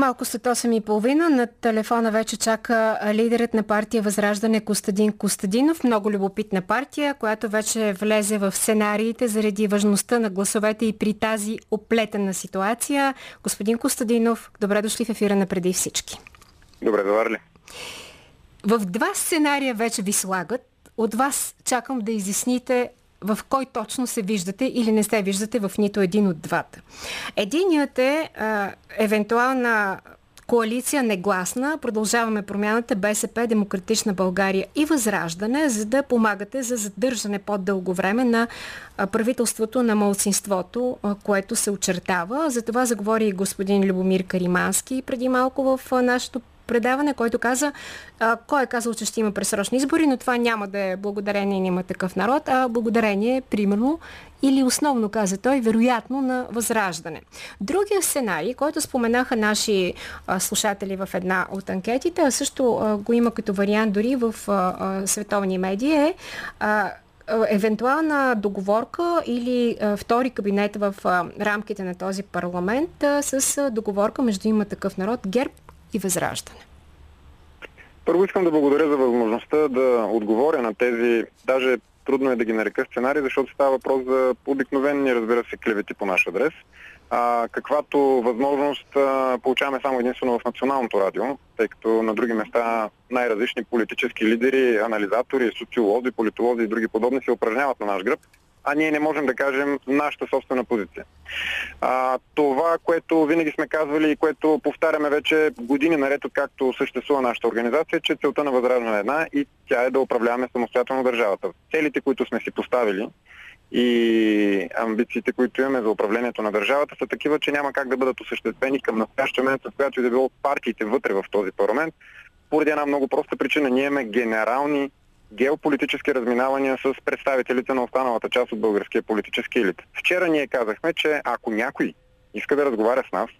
Малко след 8.30 на телефона вече чака лидерът на партия Възраждане Костадин Костадинов. Много любопитна партия, която вече влезе в сценариите заради важността на гласовете и при тази оплетена ситуация. Господин Костадинов, добре дошли в ефира на преди всички. Добре, ли? В два сценария вече ви слагат. От вас чакам да изясните в кой точно се виждате или не се виждате в нито един от двата. Единият е а, евентуална коалиция негласна, продължаваме промяната БСП, Демократична България и Възраждане, за да помагате за задържане по-дълго време на правителството на малцинството, което се очертава. За това заговори и господин Любомир Каримански преди малко в нашето предаване, който каза, а, кой е казал, че ще има пресрочни избори, но това няма да е благодарение на има такъв народ, а благодарение, примерно, или основно, каза той, вероятно на възраждане. Другия сценарий, който споменаха наши а, слушатели в една от анкетите, а също а, го има като вариант дори в а, а, световни медии, е а, евентуална договорка или а, втори кабинет в а, рамките на този парламент а, с договорка между има такъв народ, ГЕРБ и Възраждане? Първо искам да благодаря за възможността да отговоря на тези, даже трудно е да ги нарека сценарии, защото става въпрос за обикновени, разбира се, клевети по наш адрес. А, каквато възможност а, получаваме само единствено в националното радио, тъй като на други места най-различни политически лидери, анализатори, социолози, политолози и други подобни се упражняват на наш гръб а ние не можем да кажем нашата собствена позиция. А, това, което винаги сме казвали и което повтаряме вече години наред, както съществува нашата организация, е, че целта на Възраждане е една и тя е да управляваме самостоятелно държавата. Целите, които сме си поставили и амбициите, които имаме за управлението на държавата, са такива, че няма как да бъдат осъществени към настоящия момент, в която и да било партиите вътре в този парламент, поради една много проста причина. Ние имаме генерални геополитически разминавания с представителите на останалата част от българския политически елит. Вчера ние казахме, че ако някой иска да разговаря с нас,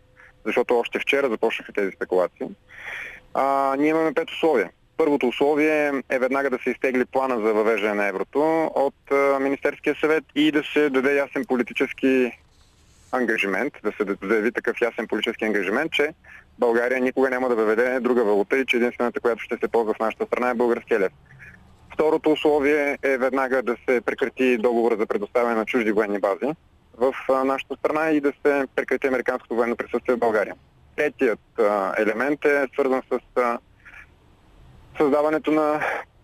защото още вчера започнаха тези спекулации, а, ние имаме пет условия. Първото условие е веднага да се изтегли плана за въвеждане на еврото от а, Министерския съвет и да се даде ясен политически ангажимент, да се заяви такъв ясен политически ангажимент, че България никога няма да въведе друга валута и че единствената, която ще се ползва в нашата страна е българския лев. Второто условие е веднага да се прекрати договора за предоставяне на чужди военни бази в нашата страна и да се прекрати американското военно присъствие в България. Третият елемент е свързан с създаването на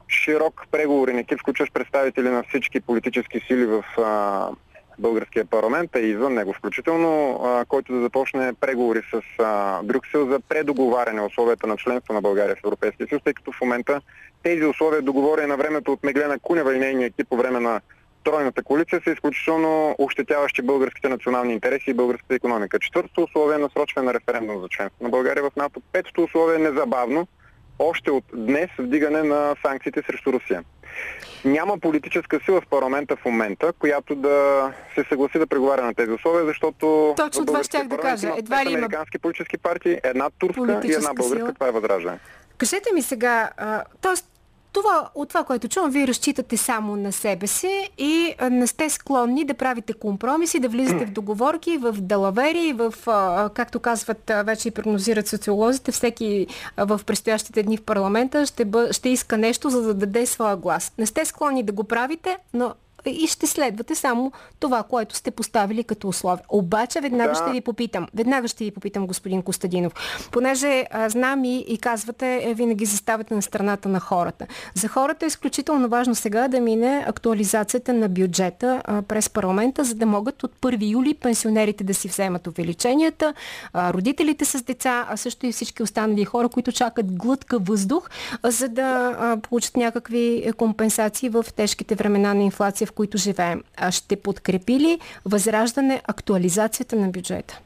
широк преговорен екип, включващ представители на всички политически сили в българския парламент, а и извън него включително, който да започне преговори с Брюксел за предоговаряне условията на членство на България в Европейския съюз, тъй като в момента тези условия, договорени на времето от Меглена Кунева и нейния екип по време на тройната коалиция, са изключително ощетяващи българските национални интереси и българската економика. Четвъртото условие е насрочване на референдум за членство на България в НАТО. Петото условие е незабавно, още от днес, вдигане на санкциите срещу Русия. Няма политическа сила в парламента в момента, която да се съгласи да преговаря на тези условия, защото Точно това ще да кажа. Едва ли има американски политически партии, една турска и една българска, сила. това е възраждане. Кажете ми сега, т.е това, от това, което чувам, вие разчитате само на себе си и не сте склонни да правите компромиси, да влизате в договорки, в далавери, в, както казват вече и прогнозират социолозите, всеки в предстоящите дни в парламента ще, бъ, ще иска нещо, за да даде своя глас. Не сте склонни да го правите, но и ще следвате само това, което сте поставили като условие. Обаче веднага да. ще ви попитам, веднага ще ви попитам, господин Костадинов, понеже а, знам и, и казвате, е, винаги заставате на страната на хората. За хората е изключително важно сега да мине актуализацията на бюджета а, през парламента, за да могат от 1 юли пенсионерите да си вземат увеличенията, а, родителите с деца, а също и всички останали хора, които чакат глътка въздух, а, за да а, получат някакви компенсации в тежките времена на инфлация, в които живеем. А ще подкрепи ли възраждане актуализацията на бюджета?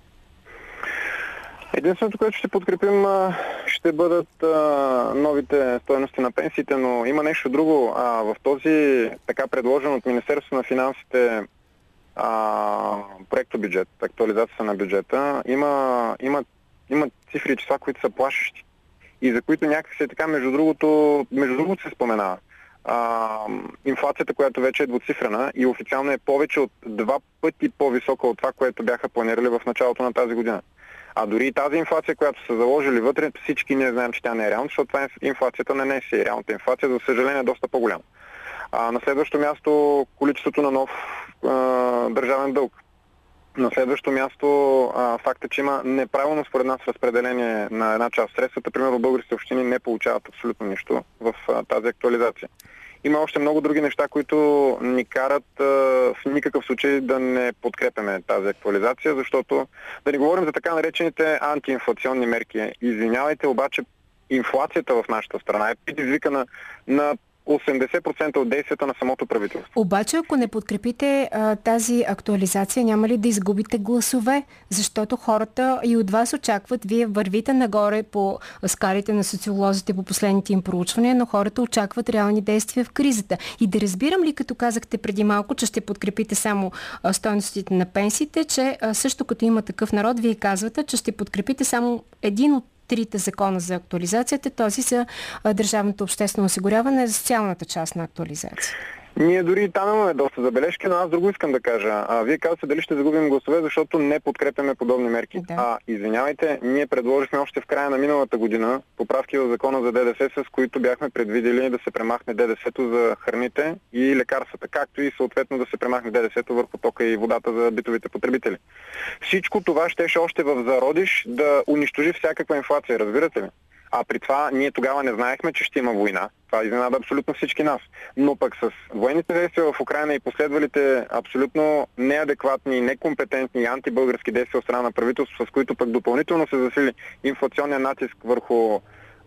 Единственото, което ще подкрепим, ще бъдат новите стоености на пенсиите, но има нещо друго. В този така предложен от Министерството на финансите проекто бюджет, актуализацията на бюджета, има, има, има цифри и числа, които са плашещи и за които някакси така, между другото, между другото се споменава а, инфлацията, която вече е двуцифрена и официално е повече от два пъти по-висока от това, което бяха планирали в началото на тази година. А дори и тази инфлация, която са заложили вътре, всички ние знаем, че тя не е реална, защото това е инфлацията на не си. Реалната инфлация, за съжаление, е доста по-голяма. А на следващо място количеството на нов а, държавен дълг. На следващо място а, факта, че има неправилно според нас разпределение на една част средствата. Примерно българските общини не получават абсолютно нищо в а, тази актуализация. Има още много други неща, които ни карат а, в никакъв случай да не подкрепяме тази актуализация, защото да не говорим за така наречените антиинфлационни мерки. Извинявайте, обаче инфлацията в нашата страна е предизвикана на 80% от действията на самото правителство. Обаче, ако не подкрепите а, тази актуализация, няма ли да изгубите гласове? Защото хората и от вас очакват, вие вървите нагоре по скалите на социолозите по последните им проучвания, но хората очакват реални действия в кризата. И да разбирам ли, като казахте преди малко, че ще подкрепите само а, стойностите на пенсиите, че а, също като има такъв народ, вие казвате, че ще подкрепите само един от трите закона за актуализацията, този за държавното обществено осигуряване за социалната част на актуализация. Ние дори и там имаме доста забележки, но аз друго искам да кажа. А, вие казвате дали ще загубим гласове, защото не подкрепяме подобни мерки. Да. А, извинявайте, ние предложихме още в края на миналата година поправки в закона за ДДС, с които бяхме предвидели да се премахне ДДС-то за храните и лекарствата, както и съответно да се премахне ДДС-то върху тока и водата за битовите потребители. Всичко това щеше още в зародиш да унищожи всякаква инфлация, разбирате ли? А при това ние тогава не знаехме, че ще има война. Това изненада абсолютно всички нас. Но пък с военните действия в Украина и последвалите абсолютно неадекватни, некомпетентни антибългарски действия от страна на правителство, с които пък допълнително се засили инфлационния натиск върху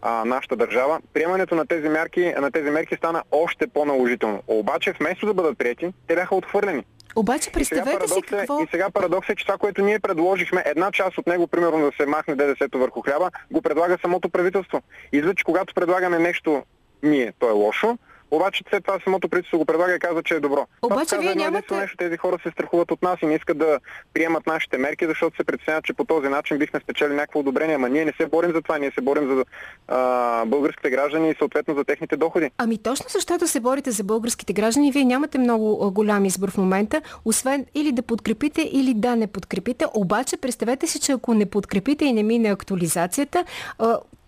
а, нашата държава, приемането на тези, мерки, на тези мерки стана още по-наложително. Обаче вместо да бъдат прияти, те бяха отхвърлени. Обаче представете си какво... И сега парадокс е, че това, което ние предложихме, една част от него, примерно да се махне ДДС-то върху хляба, го предлага самото правителство. Излиза, че когато предлагаме нещо ние, то е лошо, обаче след това самото правителство го предлага и казва, че е добро. Обаче вие нямате... Нещо, тези хора се страхуват от нас и не искат да приемат нашите мерки, защото се притесняват, че по този начин бихме спечели някакво одобрение. Ама ние не се борим за това, ние се борим за а, българските граждани и съответно за техните доходи. Ами точно защото се борите за българските граждани, вие нямате много голям избор в момента, освен или да подкрепите, или да не подкрепите. Обаче представете си, че ако не подкрепите и не мине актуализацията,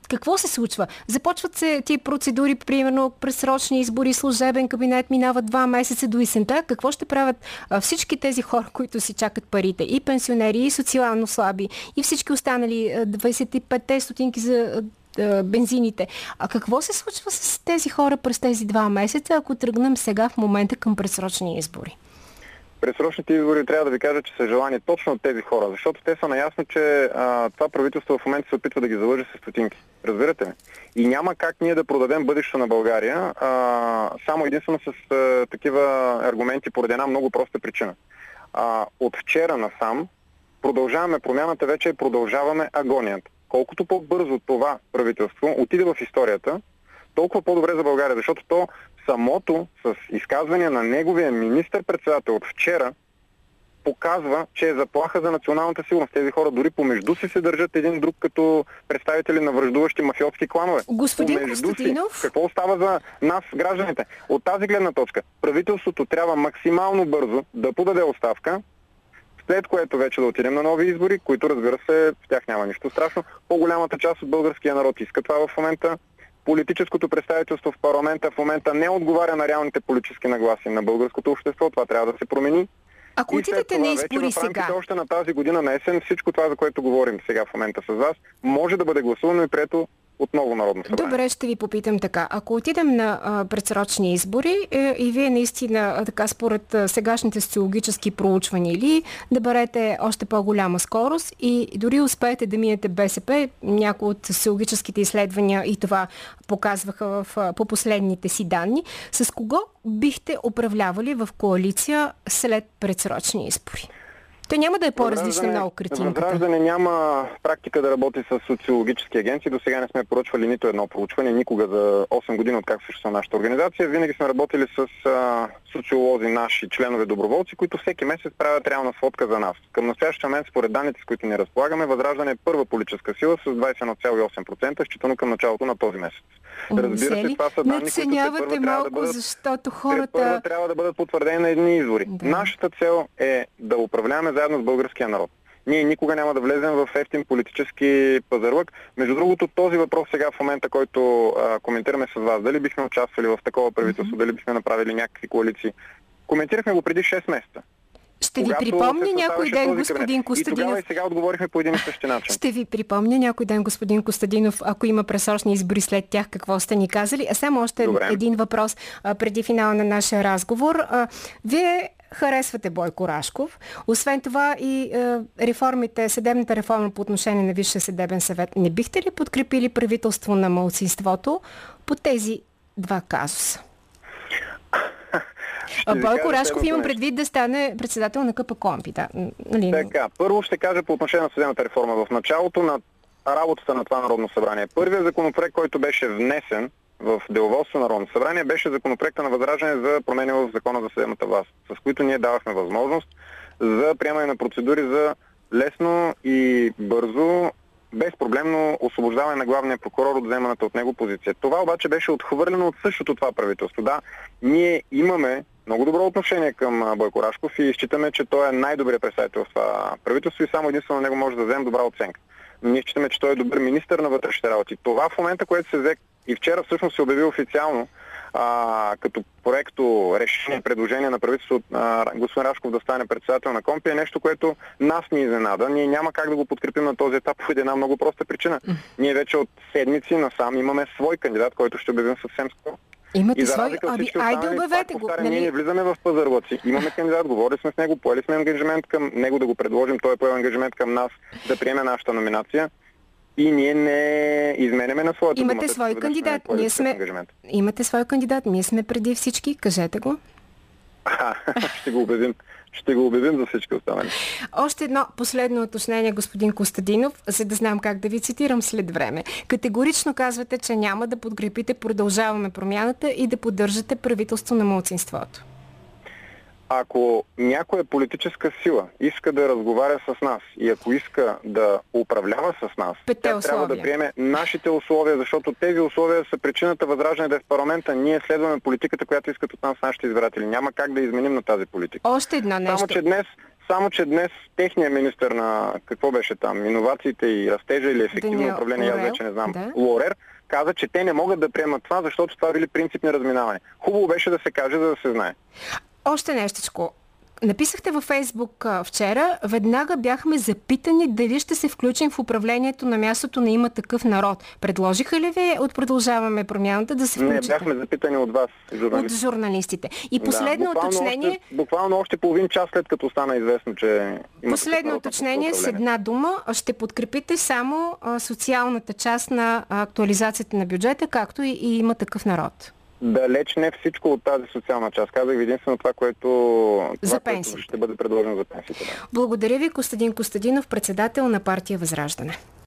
какво се случва? Започват се ти процедури, примерно пресрочни избори, служебен кабинет, минават два месеца до есента. Какво ще правят а, всички тези хора, които си чакат парите? И пенсионери, и социално слаби, и всички останали 25-те стотинки за бензините. А какво се случва с тези хора през тези два месеца, ако тръгнем сега в момента към пресрочни избори? Пресрочните избори трябва да ви кажа, че са желани точно от тези хора, защото те са наясно, че а, това правителство в момента се опитва да ги залъже с стотинки. Разбирате ли? И няма как ние да продадем бъдещето на България а, само единствено с а, такива аргументи поради една много проста причина. А, от вчера насам продължаваме промяната, вече продължаваме агонията. Колкото по-бързо това правителство отиде в историята, толкова по-добре за България, защото то самото с изказвания на неговия министър-председател от вчера показва, че е заплаха за националната сигурност. Тези хора дори помежду си се държат един друг като представители на връждуващи мафиотски кланове. Господин помежду Константинов? Си. Какво става за нас, гражданите? От тази гледна точка, правителството трябва максимално бързо да подаде оставка, след което вече да отидем на нови избори, които разбира се, в тях няма нищо страшно. По-голямата част от българския народ иска това в момента политическото представителство в парламента в момента не отговаря на реалните политически нагласи на българското общество. Това трябва да се промени. Ако отидете на избори сега... още на тази година на есен, всичко това, за което говорим сега в момента с вас, може да бъде гласувано и прието отново Народно събрание. Добре, ще ви попитам така. Ако отидем на а, предсрочни избори е, и вие наистина, а, така според а, сегашните социологически проучвания или да барете още по-голяма скорост и дори успеете да минете БСП, някои от социологическите изследвания и това показваха в, а, по последните си данни, с кого бихте управлявали в коалиция след предсрочни избори? Той няма да е по-различна много картинката. Възраждане няма практика да работи с социологически агенции. До сега не сме поръчвали нито едно проучване, никога за 8 години от как съществува нашата организация. Винаги сме работили с а, социолози, наши членове доброволци, които всеки месец правят реална сводка за нас. Към настоящия момент, според данните, с които ни разполагаме, Възраждане е първа политическа сила с 21,8%, считано към началото на този месец. Разбира се, това са данни, които се малко, да бъдат, защото хората... Трябва да бъдат потвърдени на едни извори. Да. Нашата цел е да управляваме заедно с българския народ. Ние никога няма да влезем в ефтин политически пазарлък. Между другото, този въпрос сега в момента, който а, коментираме с вас, дали бихме участвали в такова правителство, mm-hmm. дали бихме направили някакви коалиции, коментирахме го преди 6 месеца. Ще ви припомня някой ден, господин Костадинов. И тогава и сега отговорихме по един и същи начин. Ще ви припомня някой ден, господин Костадинов, ако има пресрочни избори след тях, какво сте ни казали. А само още Добре. един въпрос а, преди финала на нашия разговор. А, вие харесвате Бойко Рашков. Освен това и а, реформите, съдебната реформа по отношение на Висшия съдебен съвет. Не бихте ли подкрепили правителство на малцинството по тези два казуса? Бойко Рашков имам предвид да стане председател на КП Компи. Да. Нали? Така, първо ще кажа по отношение на съдебната реформа. В началото на работата на това Народно събрание. Първият законопроект, който беше внесен в деловодство на Народно събрание, беше законопроекта на възражение за промени в закона за съдебната власт, с които ние давахме възможност за приемане на процедури за лесно и бързо безпроблемно освобождаване на главния прокурор от вземаната от него позиция. Това обаче беше отхвърлено от същото това правителство. Да, ние имаме много добро отношение към Бойко Рашков и считаме, че той е най-добрият представител в това правителство и само единствено него може да вземем добра оценка. Но ние считаме, че той е добър министър на вътрешните работи. Това в момента, което се взе и вчера всъщност се обяви официално, а, като проекто решение, предложение на правителството господин Рашков да стане председател на Компи е нещо, което нас ни изненада. Ние няма как да го подкрепим на този етап по една много проста причина. Ние вече от седмици насам имаме свой кандидат, който ще обявим съвсем скоро. Имате и свой... Ами, айде обявете го. Нали? Ние не влизаме в пазарлъци. Имаме кандидат, говорили сме с него, поели сме ангажимент към него да го предложим, той е поел ангажимент към нас да приеме нашата номинация и ние не изменяме на своята Имате дума, свой кандидат. Ние сме... Имате свой кандидат. Ние сме преди всички. Кажете го. ще го обявим. Ще го обявим за всички останали. Още едно последно уточнение, господин Костадинов, за да знам как да ви цитирам след време. Категорично казвате, че няма да подкрепите продължаваме промяната и да поддържате правителство на младсинството ако някоя политическа сила иска да разговаря с нас и ако иска да управлява с нас, Петте тя условия. трябва да приеме нашите условия, защото тези условия са причината възраждане да е в парламента. Ние следваме политиката, която искат от нас нашите избиратели. Няма как да изменим на тази политика. Още една нещо. Само, че днес само, че днес техният министр на какво беше там, иновациите и растежа или ефективно Даниел управление, Лорел, аз вече не знам, да. Лорер, каза, че те не могат да приемат това, защото това били принципни разминавания. Хубаво беше да се каже, за да се знае. Още нещичко. Написахте във Фейсбук а, вчера, веднага бяхме запитани дали ще се включим в управлението на мястото на има такъв народ. Предложиха ли ви от Продължаваме промяната да се включите? Не, бяхме запитани от вас, журналистите. От журналистите. И последно да, уточнение... Още, буквално още половин час след като стана известно, че има Последно уточнение с една дума. Ще подкрепите само а, социалната част на актуализацията на бюджета, както и, и има такъв народ. Далеч не всичко от тази социална част. Казах единствено това, което, това, което ще бъде предложено за пенсиите. Да. Благодаря ви, Костадин Костадинов, председател на партия Възраждане.